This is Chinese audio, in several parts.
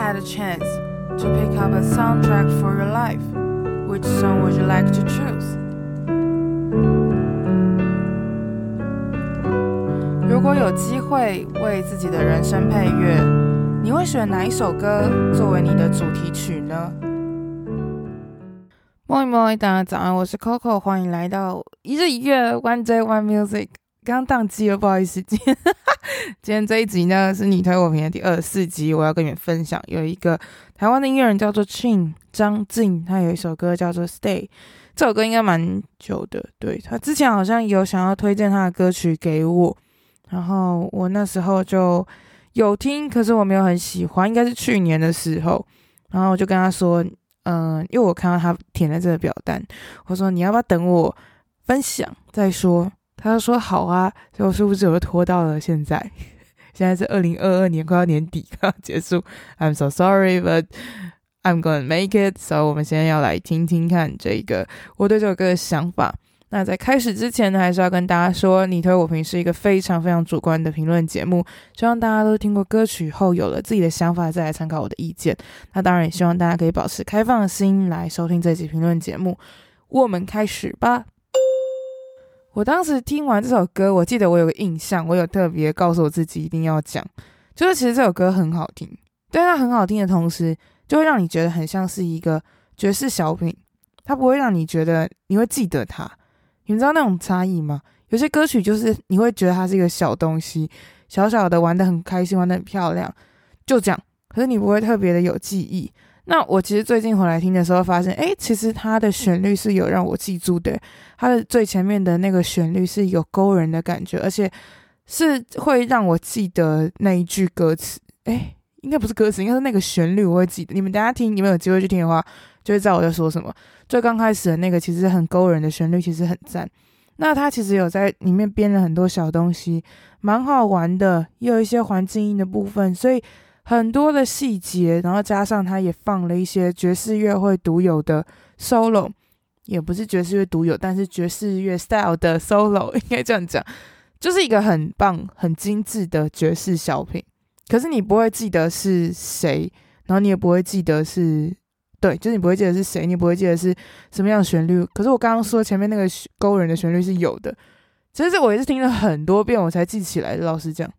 had a chance to pick up a soundtrack for your life, which song would you like to choose? 如果有机会为自己的人生配乐，你会选哪一首歌作为你的主题曲呢？莫妮莫妮，大家早安，我是 Coco，欢迎来到一日一乐 One Day One Music。刚宕机了，不好意思。今天 今天这一集呢，是你推我评的第二十四集，我要跟你们分享有一个台湾的音乐人叫做 Chin 张晋，他有一首歌叫做 Stay，这首歌应该蛮久的，对，他之前好像有想要推荐他的歌曲给我。然后我那时候就有听，可是我没有很喜欢，应该是去年的时候。然后我就跟他说，嗯、因为我看到他填了这个表单，我说你要不要等我分享再说？他就说好啊，所以我是不是又拖到了现在？现在是二零二二年，快要年底，快要结束。I'm so sorry, but I'm gonna make it. So 我们现在要来听听看这个我对这首歌的想法。那在开始之前呢，还是要跟大家说，你推我评是一个非常非常主观的评论节目，希望大家都听过歌曲后有了自己的想法，再来参考我的意见。那当然也希望大家可以保持开放的心来收听这集评论节目。我们开始吧。我当时听完这首歌，我记得我有个印象，我有特别告诉我自己一定要讲，就是其实这首歌很好听，但它很好听的同时，就会让你觉得很像是一个爵士小品，它不会让你觉得你会记得它。你们知道那种差异吗？有些歌曲就是你会觉得它是一个小东西，小小的玩得很开心，玩得很漂亮，就这样。可是你不会特别的有记忆。那我其实最近回来听的时候，发现，诶，其实它的旋律是有让我记住的。它的最前面的那个旋律是有勾人的感觉，而且是会让我记得那一句歌词。诶，应该不是歌词，应该是那个旋律，我会记得。你们等下听，你们有机会去听的话，就会知道我在说什么。最刚开始的那个其实很勾人的旋律，其实很赞。那它其实有在里面编了很多小东西，蛮好玩的，也有一些环境音的部分，所以很多的细节，然后加上它也放了一些爵士乐会独有的 solo，也不是爵士乐独有，但是爵士乐 style 的 solo 应该这样讲，就是一个很棒、很精致的爵士小品。可是你不会记得是谁，然后你也不会记得是。对，就是你不会记得是谁，你不会记得是什么样的旋律。可是我刚刚说前面那个勾人的旋律是有的，其实我也是听了很多遍我才记起来的。老实讲，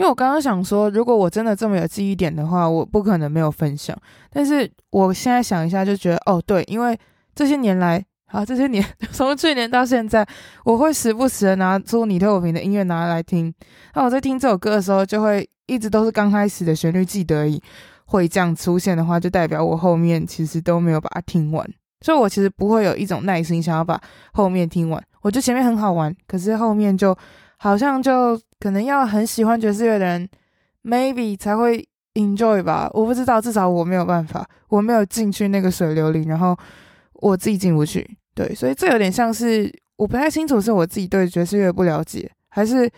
因为我刚刚想说，如果我真的这么有记忆点的话，我不可能没有分享。但是我现在想一下，就觉得哦，对，因为这些年来，啊，这些年 从去年到现在，我会时不时的拿出你推我评的音乐拿来听。那我在听这首歌的时候，就会一直都是刚开始的旋律记得而已。会这样出现的话，就代表我后面其实都没有把它听完，所以我其实不会有一种耐心想要把后面听完。我觉得前面很好玩，可是后面就好像就可能要很喜欢爵士乐的人，maybe 才会 enjoy 吧。我不知道，至少我没有办法，我没有进去那个水流里，然后我自己进不去。对，所以这有点像是我不太清楚是我自己对爵士乐不了解，还是。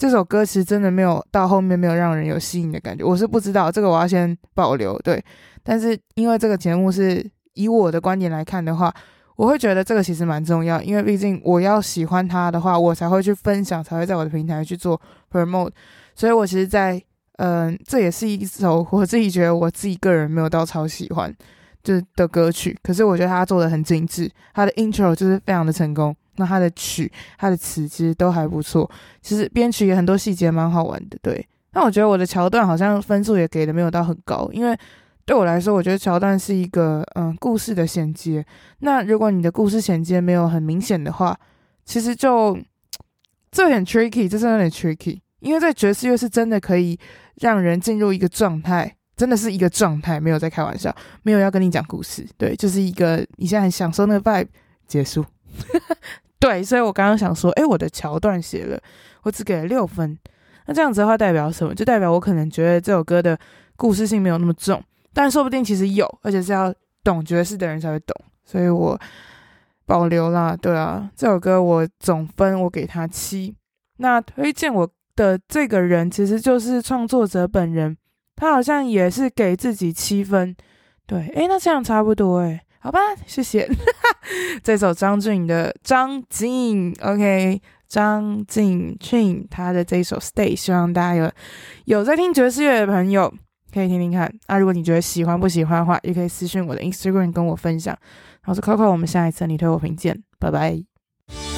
这首歌其实真的没有到后面没有让人有吸引的感觉，我是不知道这个，我要先保留。对，但是因为这个节目是以我的观点来看的话，我会觉得这个其实蛮重要，因为毕竟我要喜欢它的话，我才会去分享，才会在我的平台去做 promote。所以我其实在，嗯，这也是一首我自己觉得我自己个人没有到超喜欢就是的歌曲，可是我觉得他做的很精致，他的 intro 就是非常的成功。那他的曲、他的词其实都还不错，其实编曲也很多细节蛮好玩的，对。那我觉得我的桥段好像分数也给的没有到很高，因为对我来说，我觉得桥段是一个嗯故事的衔接。那如果你的故事衔接没有很明显的话，其实就这有点 tricky，这真的有点 tricky。因为在爵士乐是真的可以让人进入一个状态，真的是一个状态，没有在开玩笑，没有要跟你讲故事，对，就是一个你现在很享受那个 vibe 结束。对，所以我刚刚想说，诶，我的桥段写了，我只给了六分。那这样子的话代表什么？就代表我可能觉得这首歌的故事性没有那么重，但说不定其实有，而且是要懂爵士的人才会懂。所以我保留啦。对啊，这首歌我总分我给他七。那推荐我的这个人其实就是创作者本人，他好像也是给自己七分。对，诶，那这样差不多诶。好吧，谢谢。这首张晋的张晋，OK，张晋 Chin 他的这一首 Stay，希望大家有有在听爵士乐的朋友可以听听看。那、如果你觉得喜欢不喜欢的话，也可以私信我的 Instagram 跟我分享。然后是 Coco，我们下一次你推我评见，拜拜。